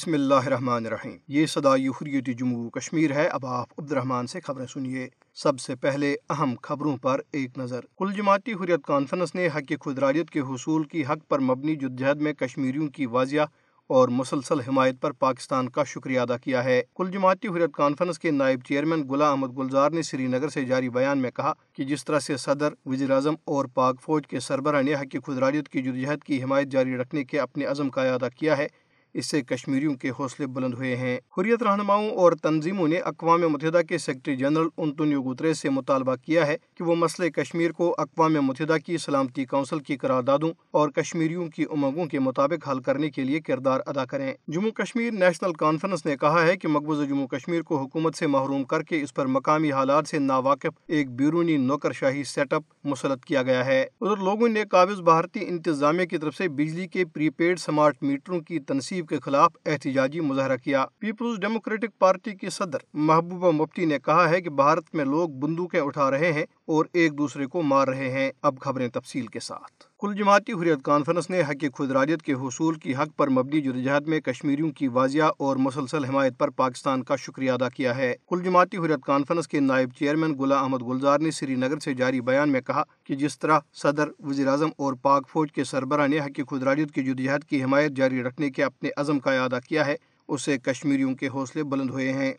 بسم اللہ الرحمن الرحیم۔ یہ صدائی حریت جموں کشمیر ہے۔ اب آپ عبد الرحمن سے خبریں سنیے۔ سب سے پہلے اہم خبروں پر ایک نظر۔ کل جماعتی حریت کانفرنس نے حق خدراریت کے حصول کی حق پر مبنی جدجہد میں کشمیریوں کی واضح اور مسلسل حمایت پر پاکستان کا شکریہ ادا کیا ہے۔ کل جماعتی حریت کانفرنس کے نائب چیئرمین گلا احمد گلزار نے سری نگر سے جاری بیان میں کہا کہ جس طرح سے صدر، وزیر اعظم اور پاک فوج کے سربراہ نے حق خدراریت کی جدجہد کی حمایت جاری رکھنے کے اپنے عزم کا اعادہ کیا ہے اس سے کشمیریوں کے حوصلے بلند ہوئے ہیں۔ حریت رہنماؤں اور تنظیموں نے اقوام متحدہ کے سیکرٹری جنرل انتونیو گترے سے مطالبہ کیا ہے کہ وہ مسئلہ کشمیر کو اقوام متحدہ کی سلامتی کونسل کی قراردادوں اور کشمیریوں کی امنگوں کے مطابق حل کرنے کے لیے کردار ادا کریں۔ جموں کشمیر نیشنل کانفرنس نے کہا ہے کہ مقبوضہ جموں کشمیر کو حکومت سے محروم کر کے اس پر مقامی حالات سے ناواقف ایک بیرونی نوکر شاہی سیٹ اپ مسلط کیا گیا ہے۔ ادھر لوگوں نے قابض بھارتی انتظامیہ کی طرف سے بجلی کے پری پیڈ سمارٹ میٹروں کی تنصیب کے خلاف احتجاجی مظاہرہ کیا۔ پیپلز ڈیموکریٹک پارٹی کی صدر محبوبہ مفتی نے کہا ہے کہ بھارت میں لوگ بندوقیں اٹھا رہے ہیں۔ اور ایک دوسرے کو مار رہے ہیں۔ اب خبریں تفصیل کے ساتھ۔ کل جماعتی حریت کانفرنس نے حق خدراریت کے حصول کی حق پر مبنی جدوجہد میں کشمیریوں کی واضح اور مسلسل حمایت پر پاکستان کا شکریہ ادا کیا ہے۔ کل جماعتی حریت کانفرنس کے نائب چیئرمین گلا احمد گلزار نے سری نگر سے جاری بیان میں کہا کہ جس طرح صدر، وزیر اعظم اور پاک فوج کے سربراہ نے حق خدراریت کی جدوجہد کی حمایت جاری رکھنے کے اپنے عزم کا اعادہ کیا ہے، اس سے کشمیریوں کے حوصلے بلند ہوئے ہیں۔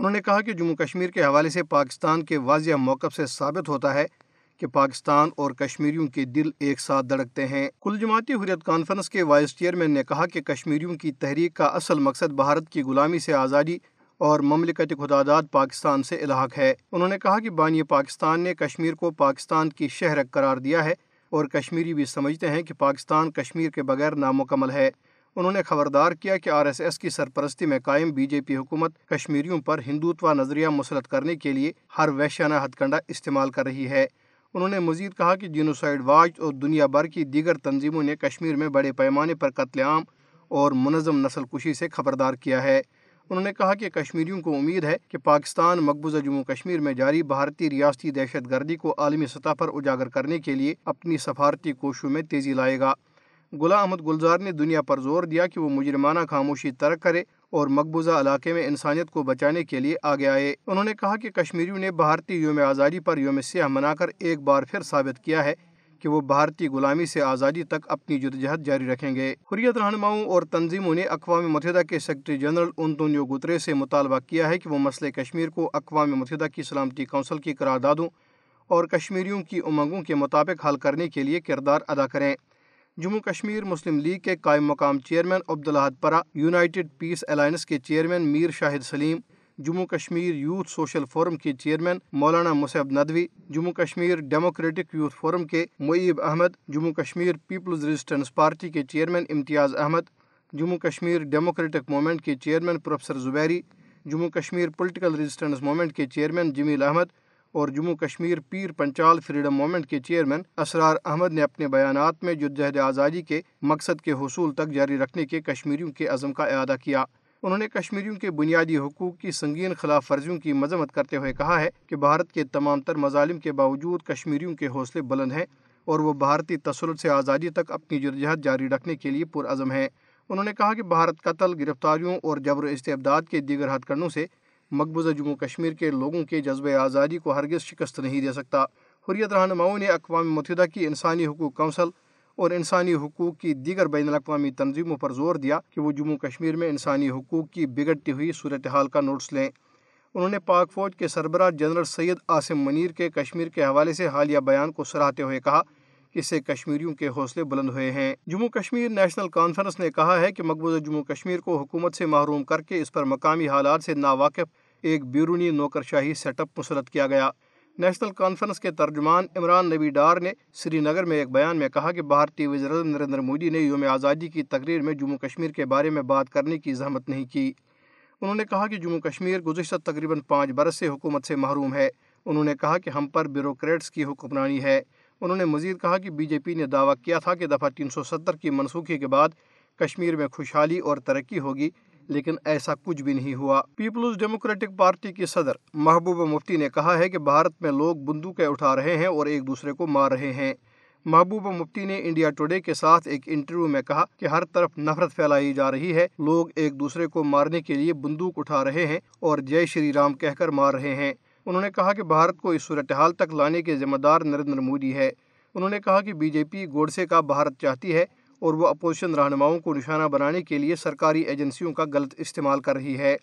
انہوں نے کہا کہ جموں کشمیر کے حوالے سے پاکستان کے واضح موقف سے ثابت ہوتا ہے کہ پاکستان اور کشمیریوں کے دل ایک ساتھ دھڑکتے ہیں۔ کل جماعتی حریت کانفرنس کے وائس چیئرمین نے کہا کہ کشمیریوں کی تحریک کا اصل مقصد بھارت کی غلامی سے آزادی اور مملکت خداداد پاکستان سے الحاق ہے۔ انہوں نے کہا کہ بانی پاکستان نے کشمیر کو پاکستان کی شہرک قرار دیا ہے اور کشمیری بھی سمجھتے ہیں کہ پاکستان کشمیر کے بغیر نامکمل ہے۔ انہوں نے خبردار کیا کہ آر ایس ایس کی سرپرستی میں قائم بی جے پی حکومت کشمیریوں پر ہندوتوا نظریہ مسلط کرنے کے لیے ہر وحشانہ ہتھ کنڈا استعمال کر رہی ہے۔ انہوں نے مزید کہا کہ جینوسائڈ واچ اور دنیا بھر کی دیگر تنظیموں نے کشمیر میں بڑے پیمانے پر قتل عام اور منظم نسل کشی سے خبردار کیا ہے۔ انہوں نے کہا کہ کشمیریوں کو امید ہے کہ پاکستان، مقبوضہ جموں کشمیر میں جاری بھارتی ریاستی دہشت گردی کو عالمی سطح پر اجاگر کرنے کے لیے اپنی سفارتی کوششوں میں تیزی لائے گا۔ گلا احمد گلزار نے دنیا پر زور دیا کہ وہ مجرمانہ خاموشی ترک کرے اور مقبوضہ علاقے میں انسانیت کو بچانے کے لیے آگے آئے۔ انہوں نے کہا کہ کشمیریوں نے بھارتی یوم آزادی پر یوم سیاہ منا کر ایک بار پھر ثابت کیا ہے کہ وہ بھارتی غلامی سے آزادی تک اپنی جدوجہد جاری رکھیں گے۔ حریت رہنماؤں اور تنظیموں نے اقوام متحدہ کے سیکرٹری جنرل انتونیو گترے سے مطالبہ کیا ہے کہ وہ مسئلہ کشمیر کو اقوام متحدہ کی سلامتی کونسل کی قراردادوں اور کشمیریوں کی امنگوں کے مطابق حل کرنے کے لیے کردار ادا کریں۔ جموں کشمیر مسلم لیگ کے قائم مقام chairman Abdul Ahad Parra, united peace alliance کے chairman Mir Shahid Saleem, Jammu Kashmir youth social forum کے chairman Maulana Musab Nadvi, Jammu Kashmir democratic youth forum کے Moeeb Ahmad, Jammu Kashmir people's resistance party کے chairman Imtiyaz Ahmad, Jammu Kashmir democratic movement کے chairman professor Zubairi, Jammu Kashmir political resistance movement کے chairman جمیل احمد اور Jammu Kashmir Pir Panchal freedom movement کے chairman Israr Ahmad نے اپنے بیانات میں جدجہد آزادی کے مقصد کے حصول تک جاری رکھنے کے کشمیریوں کے عزم کا اعادہ کیا۔ انہوں نے کشمیریوں کے بنیادی حقوق کی سنگین خلاف ورزیوں کی مذمت کرتے ہوئے کہا ہے کہ بھارت کے تمام تر مظالم کے باوجود کشمیریوں کے حوصلے بلند ہیں اور وہ بھارتی تسلط سے آزادی تک اپنی جدجہد جاری رکھنے کے لیے پرعزم ہیں۔ انہوں نے کہا کہ بھارت قتل، گرفتاریوں اور جبر استبداد کے دیگر ہتھ کنڈوں سے مقبوضہ جموں کشمیر کے لوگوں کے جذبہ آزادی کو ہرگز شکست نہیں دے سکتا۔ حریت رہنماؤں نے اقوام متحدہ کی انسانی حقوق کونسل اور انسانی حقوق کی دیگر بین الاقوامی تنظیموں پر زور دیا کہ وہ جموں کشمیر میں انسانی حقوق کی بگڑتی ہوئی صورتحال کا نوٹس لیں۔ انہوں نے پاک فوج کے سربراہ جنرل سید عاصم منیر کے کشمیر کے حوالے سے حالیہ بیان کو سراہتے ہوئے کہا کہ اس سے کشمیریوں کے حوصلے بلند ہوئے ہیں۔ جموں کشمیر نیشنل کانفرنس نے کہا ہے کہ مقبوضہ جموں کشمیر کو حکومت سے محروم کر کے اس پر مقامی حالات سے ناواقف ایک بیرونی نوکر شاہی سیٹ اپ مسلط کیا گیا۔ نیشنل کانفرنس کے ترجمان عمران نبی ڈار نے سری نگر میں ایک بیان میں کہا کہ بھارتی وزیر نریندر مودی نے یوم آزادی کی تقریر میں جموں کشمیر کے بارے میں بات کرنے کی زحمت نہیں کی۔ انہوں نے کہا کہ جموں کشمیر گزشتہ تقریباً پانچ برس سے حکومت سے محروم ہے۔ انہوں نے کہا کہ ہم پر بیوروکریٹس کی حکمرانی ہے۔ انہوں نے مزید کہا کہ بی جے پی نے دعویٰ کیا تھا کہ دفعہ تین سو ستر کی منسوخی کے بعد کشمیر میں خوشحالی اور ترقی ہوگی۔ لیکن ایسا کچھ بھی نہیں ہوا۔ پیپلز ڈیموکریٹک پارٹی کی صدر محبوبہ مفتی نے کہا ہے کہ بھارت میں لوگ بندوقیں اٹھا رہے ہیں اور ایک دوسرے کو مار رہے ہیں۔ محبوبہ مفتی نے انڈیا ٹوڈے کے ساتھ ایک انٹرویو میں کہا کہ ہر طرف نفرت پھیلائی جا رہی ہے۔ لوگ ایک دوسرے کو مارنے کے لیے بندوق اٹھا رہے ہیں اور جے شری رام کہہ کر مار رہے ہیں۔ انہوں نے کہا کہ بھارت کو اس صورتحال تک لانے کے ذمہ دار نریندر مودی ہے۔ انہوں نے کہا کہ بی جے پی گوڈسے کا بھارت چاہتی ہے۔ اور وہ اپوزیشن رہنماؤں کو نشانہ بنانے کے لیے سرکاری ایجنسیوں کا غلط استعمال کر رہی ہے۔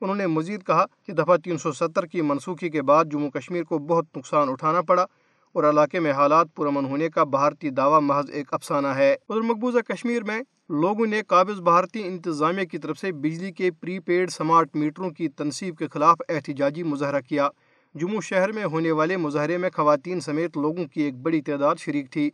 انہوں نے مزید کہا کہ دفعہ تین سو ستر کی منسوخی کے بعد جموں کشمیر کو بہت نقصان اٹھانا پڑا اور علاقے میں حالات پرامن ہونے کا بھارتی دعویٰ محض ایک افسانہ ہے۔ ادھر مقبوضہ کشمیر میں لوگوں نے قابض بھارتی انتظامیہ کی طرف سے بجلی کے پری پیڈ سمارٹ میٹروں کی تنصیب کے خلاف احتجاجی مظاہرہ کیا۔ جموں شہر میں ہونے والے مظاہرے میں خواتین سمیت لوگوں کی ایک بڑی تعداد شریک تھی۔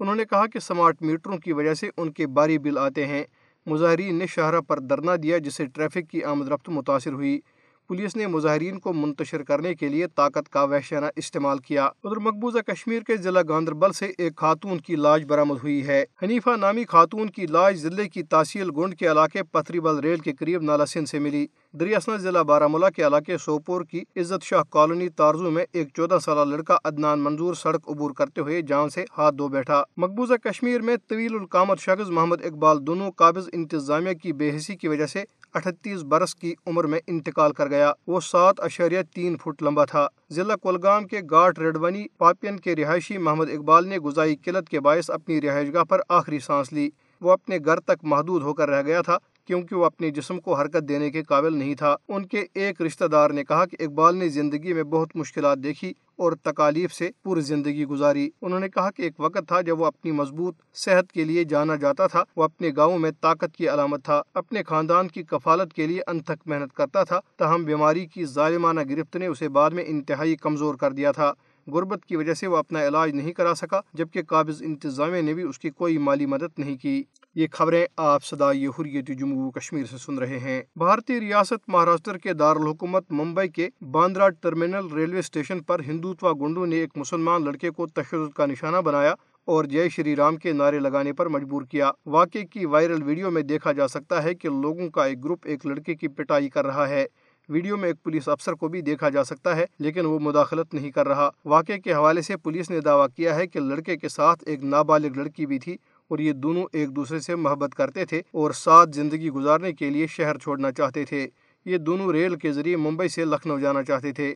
انہوں نے کہا کہ سمارٹ میٹروں کی وجہ سے ان کے باری بل آتے ہیں۔ مظاہرین نے شاہراہ پر دھرنا دیا جس سے ٹریفک کی آمد رفت متاثر ہوئی۔ پولیس نے مظاہرین کو منتشر کرنے کے لیے طاقت کا وحشانہ استعمال کیا۔ ادھر مقبوضہ کشمیر کے ضلع گاندربل سے ایک خاتون کی لاش برآمد ہوئی ہے۔ حنیفہ نامی خاتون کی لاش ضلع کی تحصیل گنڈ کے علاقے پتھری بل ریل کے قریب نالا سندھ سے ملی۔ دریاسنا ضلع بارہ مولہ کے علاقے سوپور کی عزت شاہ کالونی تارزو میں ایک چودہ سالہ لڑکا عدنان منظور سڑک عبور کرتے ہوئے جان سے ہاتھ دھو بیٹھا۔ مقبوضہ کشمیر میں طویل القامت شخص محمد اقبال دونوں قابض انتظامیہ کی بے حسی کی وجہ سے اٹھتیس برس کی عمر میں انتقال کر گیا۔ وہ سات اشاریہ تین فٹ لمبا تھا۔ ضلع کولگام کے گاٹ ریڈونی پاپین کے رہائشی محمد اقبال نے گزائی قلت کے باعث اپنی رہائش گاہ پر آخری سانس لی۔ وہ اپنے گھر تک محدود ہو کر رہ گیا تھا۔ کیونکہ وہ اپنے جسم کو حرکت دینے کے قابل نہیں تھا۔ ان کے ایک رشتہ دار نے کہا کہ اقبال نے زندگی میں بہت مشکلات دیکھی اور تکالیف سے پوری زندگی گزاری۔ انہوں نے کہا کہ ایک وقت تھا جب وہ اپنی مضبوط صحت کے لیے جانا جاتا تھا، وہ اپنے گاؤں میں طاقت کی علامت تھا، اپنے خاندان کی کفالت کے لیے انتھک محنت کرتا تھا۔ تاہم، بیماری کی ظالمانہ گرفت نے اسے بعد میں انتہائی کمزور کر دیا تھا۔ غربت کی وجہ سے وہ اپنا علاج نہیں کرا سکا، جبکہ قابض انتظامیہ نے بھی اس کی کوئی مالی مدد نہیں کی۔ یہ خبریں آپ صدائی حریت جموں کشمیر سے سن رہے ہیں۔ بھارتی ریاست مہاراشٹر کے دارالحکومت ممبئی کے باندرا ٹرمینل ریلوے اسٹیشن پر ہندوتوا گنڈوں نے ایک مسلمان لڑکے کو تشدد کا نشانہ بنایا اور جے شری رام کے نعرے لگانے پر مجبور کیا۔ واقعے کی وائرل ویڈیو میں دیکھا جا سکتا ہے کہ لوگوں کا ایک گروپ ایک لڑکے کی پٹائی کر رہا ہے۔ ویڈیو میں ایک پولیس افسر کو بھی دیکھا جا سکتا ہے، لیکن وہ مداخلت نہیں کر رہا۔ واقعے کے حوالے سے پولیس نے دعویٰ کیا ہے کہ لڑکے کے ساتھ ایک نابالغ لڑکی بھی تھی۔ اور یہ دونوں ایک دوسرے سے محبت کرتے تھے اور ساتھ زندگی گزارنے کے لیے شہر چھوڑنا چاہتے تھے۔ یہ دونوں ریل کے ذریعے ممبئی سے لکھنؤ جانا چاہتے تھے۔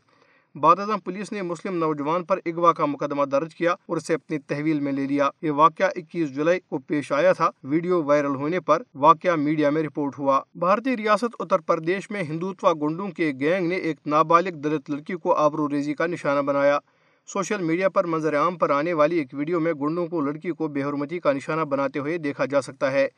بعد پولیس نے مسلم نوجوان پر اغوا کا مقدمہ درج کیا اور اسے اپنی تحویل میں لے لیا۔ یہ واقعہ اکیس جولائی کو پیش آیا تھا۔ ویڈیو وائرل ہونے پر واقعہ میڈیا میں رپورٹ ہوا۔ بھارتی ریاست اتر پردیش میں ہندوتوا گنڈوں کے گینگ نے ایک نابالغ دلت لڑکی کو آبرو ریزی کا نشانہ بنایا۔ سوشل میڈیا پر منظر عام پر آنے والی ایک ویڈیو میں گنڈوں کو لڑکی کو بے حرمتی کا نشانہ بناتے ہوئے دیکھا جا سکتا ہے۔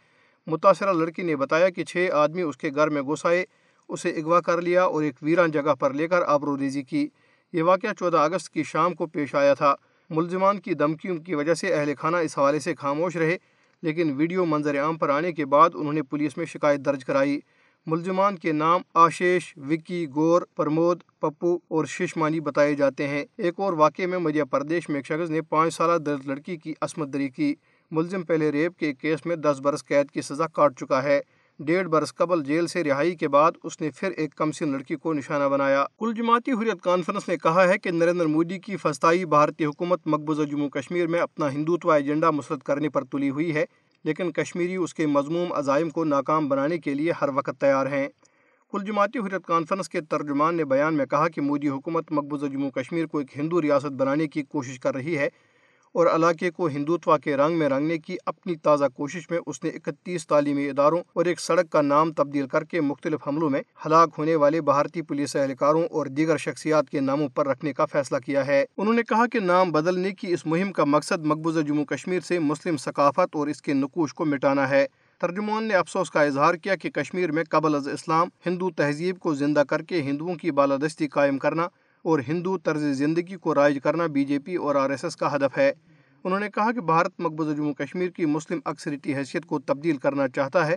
متاثرہ لڑکی نے بتایا کہ چھ آدمی اس کے گھر میں گھس آئے، اسے اغوا کر لیا اور ایک ویران جگہ پر لے کر آبرو ریزی کی۔ یہ واقعہ چودہ اگست کی شام کو پیش آیا تھا۔ ملزمان کی دھمکیوں کی وجہ سے اہل خانہ اس حوالے سے خاموش رہے، لیکن ویڈیو منظر عام پر آنے کے بعد انہوں نے پولیس میں شکایت درج کرائی۔ ملزمان کے نام آشیش، وکی، گور، پرمود، پپو اور ششمانی بتائے جاتے ہیں۔ ایک اور واقعے میں مدھیہ پردیش میں ایک شخص نے پانچ سالہ درد لڑکی کی عصمت دری کی۔ ملزم پہلے ریپ کے کیس میں دس برس قید کی سزا کاٹ چکا ہے۔ ڈیڑھ برس قبل جیل سے رہائی کے بعد اس نے پھر ایک کمسن لڑکی کو نشانہ بنایا۔ کل جماعتی حریت کانفرنس نے کہا ہے کہ نریندر مودی کی فستائی بھارتی حکومت مقبوضہ جموں کشمیر میں اپنا ہندوتوا ایجنڈا مسرت کرنے پر تلی ہوئی ہے۔ لیکن کشمیری اس کے مضموم عزائم کو ناکام بنانے کے لیے ہر وقت تیار ہیں۔ کل جماعتی حریت کانفرنس کے ترجمان نے بیان میں کہا کہ مودی حکومت مقبوضہ جموں کشمیر کو ایک ہندو ریاست بنانے کی کوشش کر رہی ہے۔ اور علاقے کو ہندوتوا کے رنگ میں رنگنے کی اپنی تازہ کوشش میں اس نے اکتیس تعلیمی اداروں اور ایک سڑک کا نام تبدیل کر کے مختلف حملوں میں ہلاک ہونے والے بھارتی پولیس اہلکاروں اور دیگر شخصیات کے ناموں پر رکھنے کا فیصلہ کیا ہے۔ انہوں نے کہا کہ نام بدلنے کی اس مہم کا مقصد مقبوضہ جموں کشمیر سے مسلم ثقافت اور اس کے نقوش کو مٹانا ہے۔ ترجمان نے افسوس کا اظہار کیا کہ کشمیر میں قبل از اسلام ہندو تہذیب کو زندہ کر کے ہندوؤں کی بالادستی قائم کرنا اور ہندو طرز زندگی کو رائج کرنا بی جے پی اور آر ایس ایس کا ہدف ہے۔ انہوں نے کہا کہ بھارت مقبوضہ جموں کشمیر کی مسلم اکثریتی حیثیت کو تبدیل کرنا چاہتا ہے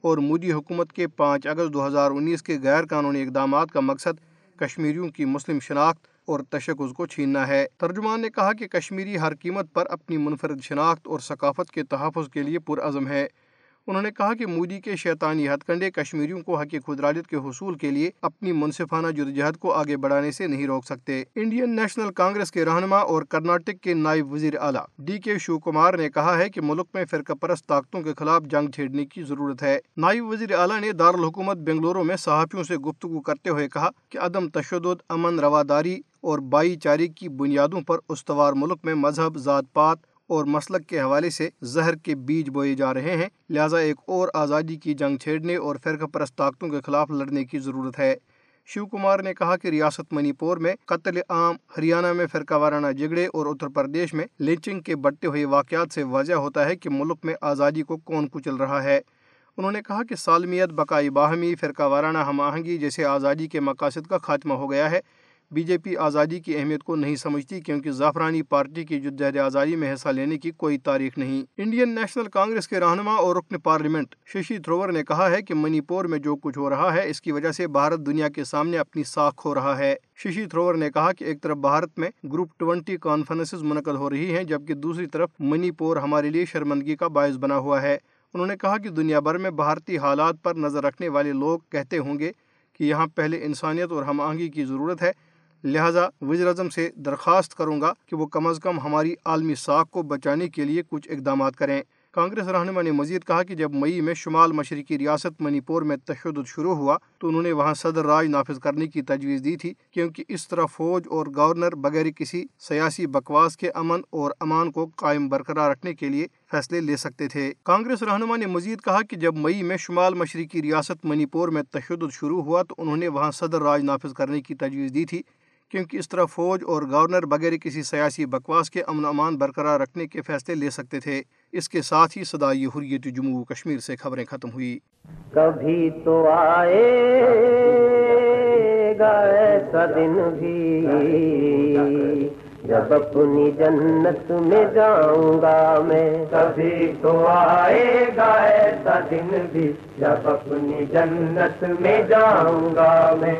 اور مودی حکومت کے پانچ اگست دو ہزار انیس کے غیر قانونی اقدامات کا مقصد کشمیریوں کی مسلم شناخت اور تشخص کو چھیننا ہے۔ ترجمان نے کہا کہ کشمیری ہر قیمت پر اپنی منفرد شناخت اور ثقافت کے تحفظ کے لیے پرعزم ہے۔ انہوں نے کہا کہ مودی کے شیطانی ہتھ کنڈے کشمیریوں کو حق خدراجت کے حصول کے لیے اپنی منصفانہ جدوجہد کو آگے بڑھانے سے نہیں روک سکتے۔ انڈین نیشنل کانگریس کے رہنما اور کرناٹک کے نائب وزیر اعلیٰ ڈی کے شیو کمار نے کہا ہے کہ ملک میں فرقہ پرست طاقتوں کے خلاف جنگ چھیڑنے کی ضرورت ہے۔ نائب وزیر اعلیٰ نے دارالحکومت بنگلورو میں صحافیوں سے گفتگو کرتے ہوئے کہا کہ عدم تشدد، امن، رواداری اور بائی چاری کی بنیادوں پر استوار ملک میں مذہب، ذات پات اور مسلک کے حوالے سے زہر کے بیج بوئے جا رہے ہیں۔ لہٰذا ایک اور آزادی کی جنگ چھیڑنے اور فرقہ پرست طاقتوں کے خلاف لڑنے کی ضرورت ہے۔ شیو کمار نے کہا کہ ریاست منی پور میں قتل عام، ہریانہ میں فرقہ وارانہ جگڑے اور اتر پردیش میں لنچنگ کے بڑھتے ہوئے واقعات سے واضح ہوتا ہے کہ ملک میں آزادی کو کون کچل رہا ہے۔ انہوں نے کہا کہ سالمیت بقائی باہمی، فرقہ وارانہ ہم آہنگی جیسے آزادی کے مقاصد کا خاتمہ ہو گیا ہے۔ بی جے پی آزادی کی اہمیت کو نہیں سمجھتی کیونکہ زعفرانی پارٹی کی جدید آزادی میں حصہ لینے کی کوئی تاریخ نہیں۔ انڈین نیشنل کانگریس کے رہنما اور رکن پارلیمنٹ ششی تھروور نے کہا ہے کہ منی پور میں جو کچھ ہو رہا ہے اس کی وجہ سے بھارت دنیا کے سامنے اپنی ساکھ کھو رہا ہے۔ ششی تھروور نے کہا کہ ایک طرف بھارت میں گروپ ٹوینٹی کانفرنس منعقد ہو رہی ہیں جبکہ دوسری طرف منی پور ہمارے لیے شرمندگی کا باعث بنا ہوا ہے۔ انہوں نے کہا کہ دنیا بھر میں بھارتی حالات پر نظر رکھنے والے لوگ کہتے ہوں گے کہ یہاں پہلے انسانیت اور ہم آہنگی کی ضرورت ہے۔ لہٰذا وزیر اعظم سے درخواست کروں گا کہ وہ کم از کم ہماری عالمی ساکھ کو بچانے کے لیے کچھ اقدامات کریں۔ کانگریس رہنما نے مزید کہا کہ جب مئی میں شمال مشرقی ریاست منی پور میں تشدد شروع ہوا تو انہوں نے وہاں صدر راج نافذ کرنے کی تجویز دی تھی، کیونکہ اس طرح فوج اور گورنر بغیر کسی سیاسی بکواس کے امن اور امان کو قائم برقرار رکھنے کے لیے فیصلے لے سکتے تھے۔ کانگریس رہنما نے مزید کہا کہ جب مئی میں شمال مشرقی ریاست منی پور میں تشدد شروع ہوا تو انہوں نے وہاں صدر راج نافذ کرنے کی تجویز دی تھی کیونکہ اس طرح فوج اور گورنر بغیر کسی سیاسی بکواس کے امن امان برقرار رکھنے کے فیصلے لے سکتے تھے۔ اس کے ساتھ ہی صدائی حریت جموں کشمیر سے خبریں ختم ہوئی کبھی تو آئے گا، ایسا دن بھی۔ جب اپنی جنت میں جاؤں گا میں کبھی تو آئے گا ایسا دن بھی۔ جب اپنی جنت میں جاؤں گا میں۔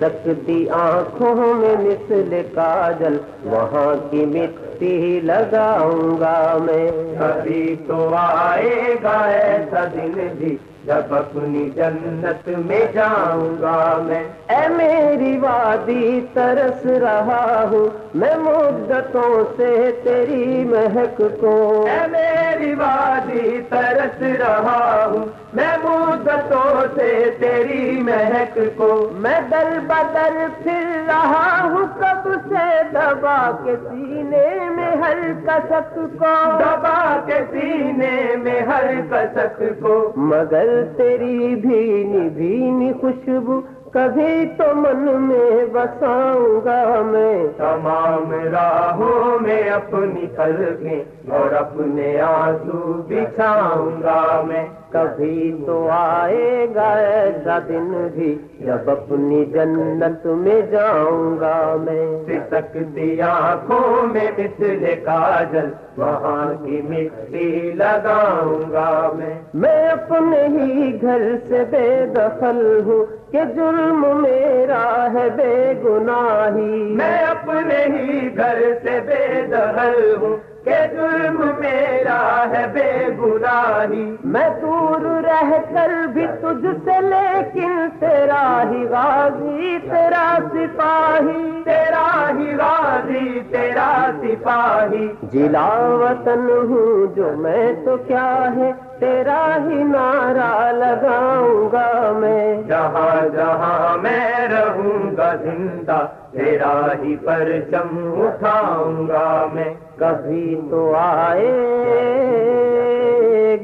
سکتی آنکھوں میں مثل کاجل وہاں کی مٹی لگاؤں گا میں۔ کبھی تو آئے گا ایسا دن بھی۔ جب اپنی جنت میں جاؤں گا میں، اے میری وادی ترس رہا ہوں، میں مدتوں سے تیری مہک کو۔ اے میری وادی ترس رہا ہوں میں مدتوں سے تیری مہک کو میں دل بدل پھر رہا ہوں کب سے دبا کے سینے میں ہر کسک کو دبا کے سینے میں ہر کسک کو مگر تیری بھینی بھینی خوشبو کبھی تو من میں بساؤں گا میں تمام راہوں میں اپنی قلبیں اور اپنے آنسو بچھاؤں گا میں کبھی تو آئے گا ایسا دن بھی جب اپنی جنت میں جاؤں گا میں۔ سکتی آنکھوں میں مثل کاجل وہاں کی مٹی لگاؤں گا میں۔ میں اپنے ہی گھر سے بے دخل ہوں کہ جرم میرا ہے بے گناہی۔ میں اپنے ہی گھر سے بے دخل ہوں کہ جرم میرا ہے بے گناہی۔ میں دور رہ کر بھی تجھ سے لیکن تیرا ہی غازی تیرا سپاہی۔ تیرا ہی غازی تیرا سپاہی۔ جلا وطن ہوں جو میں تو کیا ہے؟ تیرا ہی نعرہ لگاؤں گا میں۔ جہاں جہاں میں رہوں گا زندہ تیرا ہی پرچم اٹھاؤں گا میں۔ کبھی تو آئے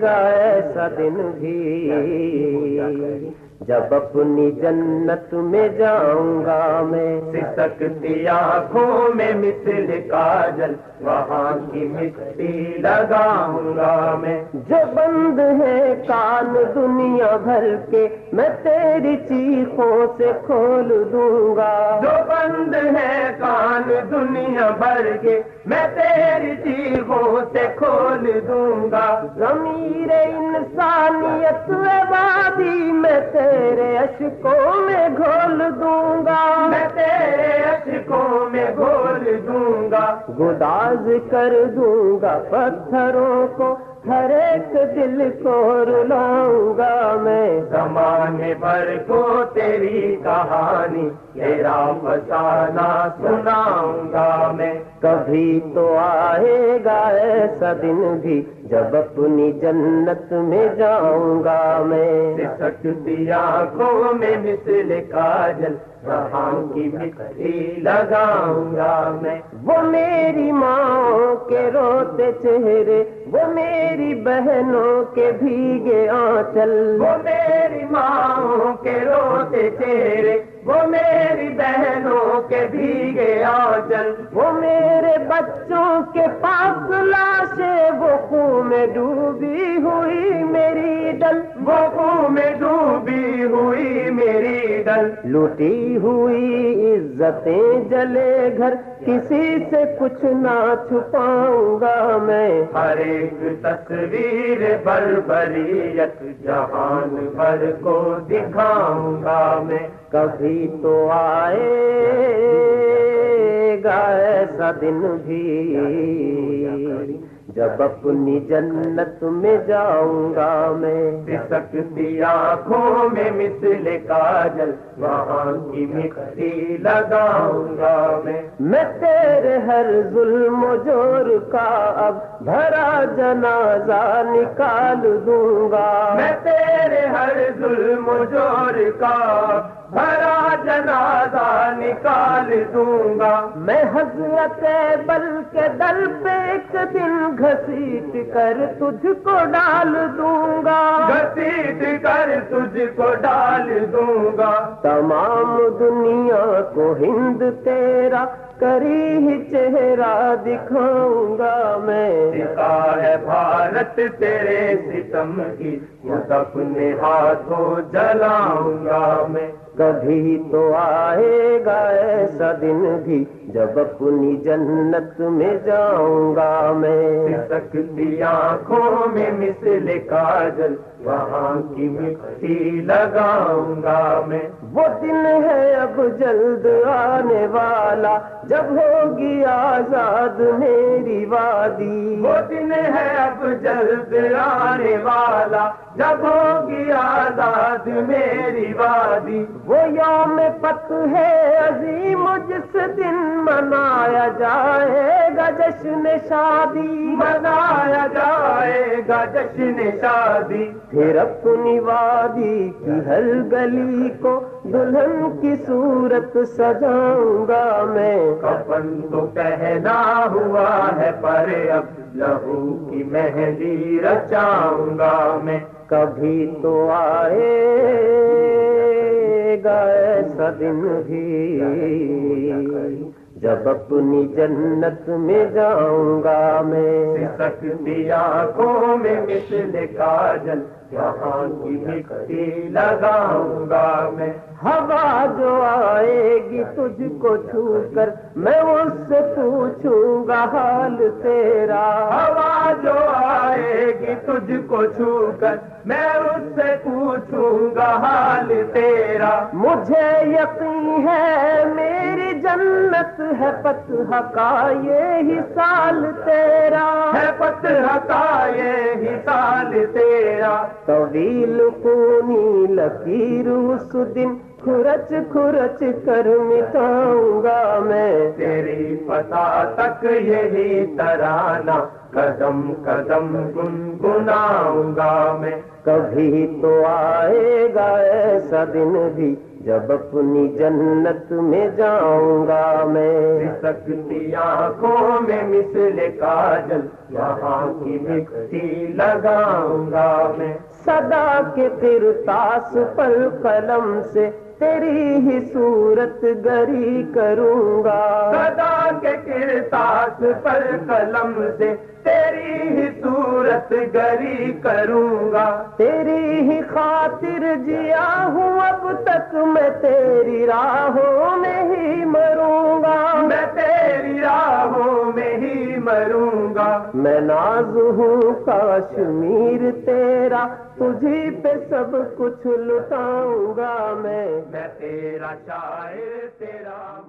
گا ایسا دن بھی۔ جب اپنی جنت میں جاؤں گا میں سکتی آنکھوں میں مثل کاجل وہاں کی مٹی لگاؤں گا میں۔ جو بند ہے کان دنیا بھر کے، میں تیری چیخوں سے کھول دوں گا۔ جو بند ہے کان دنیا بھر کے، میں تیری چیخوں سے کھول دوں گا۔ ضمیر انسانیت وادی، میں تیرے اشکوں میں گھول دوں گا۔ میں تیرے اشکوں میں گھول دوں گا۔ گداز کر دوں گا پتھروں کو ہر ایک دل کو رلاؤں گا میں۔ زمانے بھر کو تیری کہانی تیرا فسانہ سناؤں گا میں۔ کبھی تو آئے گا ایسا دن بھی جب اپنی جنت میں جاؤں گا میں۔ سکتی آنکھوں میں مثل کاجل کی مٹی لگاؤں گا میں۔ وہ میری ماں کے روتے چہرے وہ میری بہنوں کے بھیگے آنچل۔ وہ میری ماں کے روتے چہرے۔ وہ میری بہنوں کے بھیگے آنچل۔ وہ میرے بچوں کے پاس لاشیں وہ خون میں ڈوبی ہوئی میری ڈل۔ خون میں ڈوبی ہوئی میری ڈل۔ لوٹی ہوئی عزتیں جلے گھر کسی سے کچھ نہ چھپاؤں گا میں۔ ہر ایک تصویر بربریت جہان بھر کو دکھاؤں گا میں۔ کبھی تو آئے گا ایسا دن بھی۔ جب اپنی جنت میں جاؤں گا میں سکتی آنکھوں میں مثل کاجل وہاں کی مٹی لگاؤں گا میں۔ میں تیرے ہر ظلم و جور کا اب بھرا جنازہ نکال دوں گا۔ میں تیرے ہر ظلم و جور کا بھرا جنازہ نکال دوں گا۔ میں حضرت بل کے دل پہ ایک دن گھسیٹ کر تجھ کو ڈال دوں گا۔ گھسیٹ کر تجھ کو ڈال دوں گا۔ تمام دنیا کو ہند تیرا کری ہی چہرہ دکھاؤں گا میں۔ ہے بھارت تیرے ستم کی۔ اپنے ہاتھوں جلاؤں گا میں۔ کبھی تو آئے گا ایسا دن بھی۔ جب اپنی جنت میں جاؤں گا میں سکتی آنکھوں میں مثل کاجل وہاں کی مٹی لگاؤں گا میں۔ وہ دن ہے اب جلد آنے والا جب ہوگی آزاد میری وادی۔ وہ دن ہے اب جلد آنے والا جب ہوگی آزاد میری وادی۔ وہ یوم پت ہے عظیم جس دن منایا جائے گا جشن شادی۔ منایا جائے گا جشن شادی۔ پھر اپنی وادی کی ہر گلی کو دلہن کی صورت سجاؤں گا میں۔ کپن تو کہنا ہوا ہے پر اب لہو کی مہندی رچاؤں گا میں۔ کبھی تو آئے گا ایسا دن بھی۔ جب اپنی جنت میں جاؤں گا میں سکتی آنکھوں میں مثل کاجل مٹی لگاؤں گا میں؟ ہوا جو آئے گی تجھ کو چھو کر، میں اس سے پوچھوں گا حال تیرا۔ ہوا جو آئے گی تجھ کو چھو کر، میں اس سے پوچھوں گا حال تیرا۔ مجھے یقین ہے میری جنت ہے پتہ کا یہ سال تیرا۔ ہے پتہ کا یہ سال تیرا۔ طویل خونی لکیر اس دن کھرچ کھرچ کر مٹاؤں گا میں۔ تیری پتا تک یہی ترانہ قدم قدم گنگناؤں گا میں۔ کبھی تو آئے گا ایسا دن بھی جب اپنی جنت میں جاؤں گا میں۔ سکتی آنکھوں میں مثل کاجل یہاں کی مٹی لگاؤں گا میں۔ صدا کے پھر تاس پر قلم سے تیری ہی صورت گری کروں گا۔ صدا کے کرتاس پر قلم سے تیری ہی صورت گری کروں گا۔ تیری ہی خاطر جیا ہوں اب تک میں تیری راہوں میں ہی مروں گا۔ میں تیری مروں گا۔ میں ناز ہوں کشمیر تیرا، تجھی پہ سب کچھ لٹاؤں گا میں۔ میں تیرا شاعر، تیرا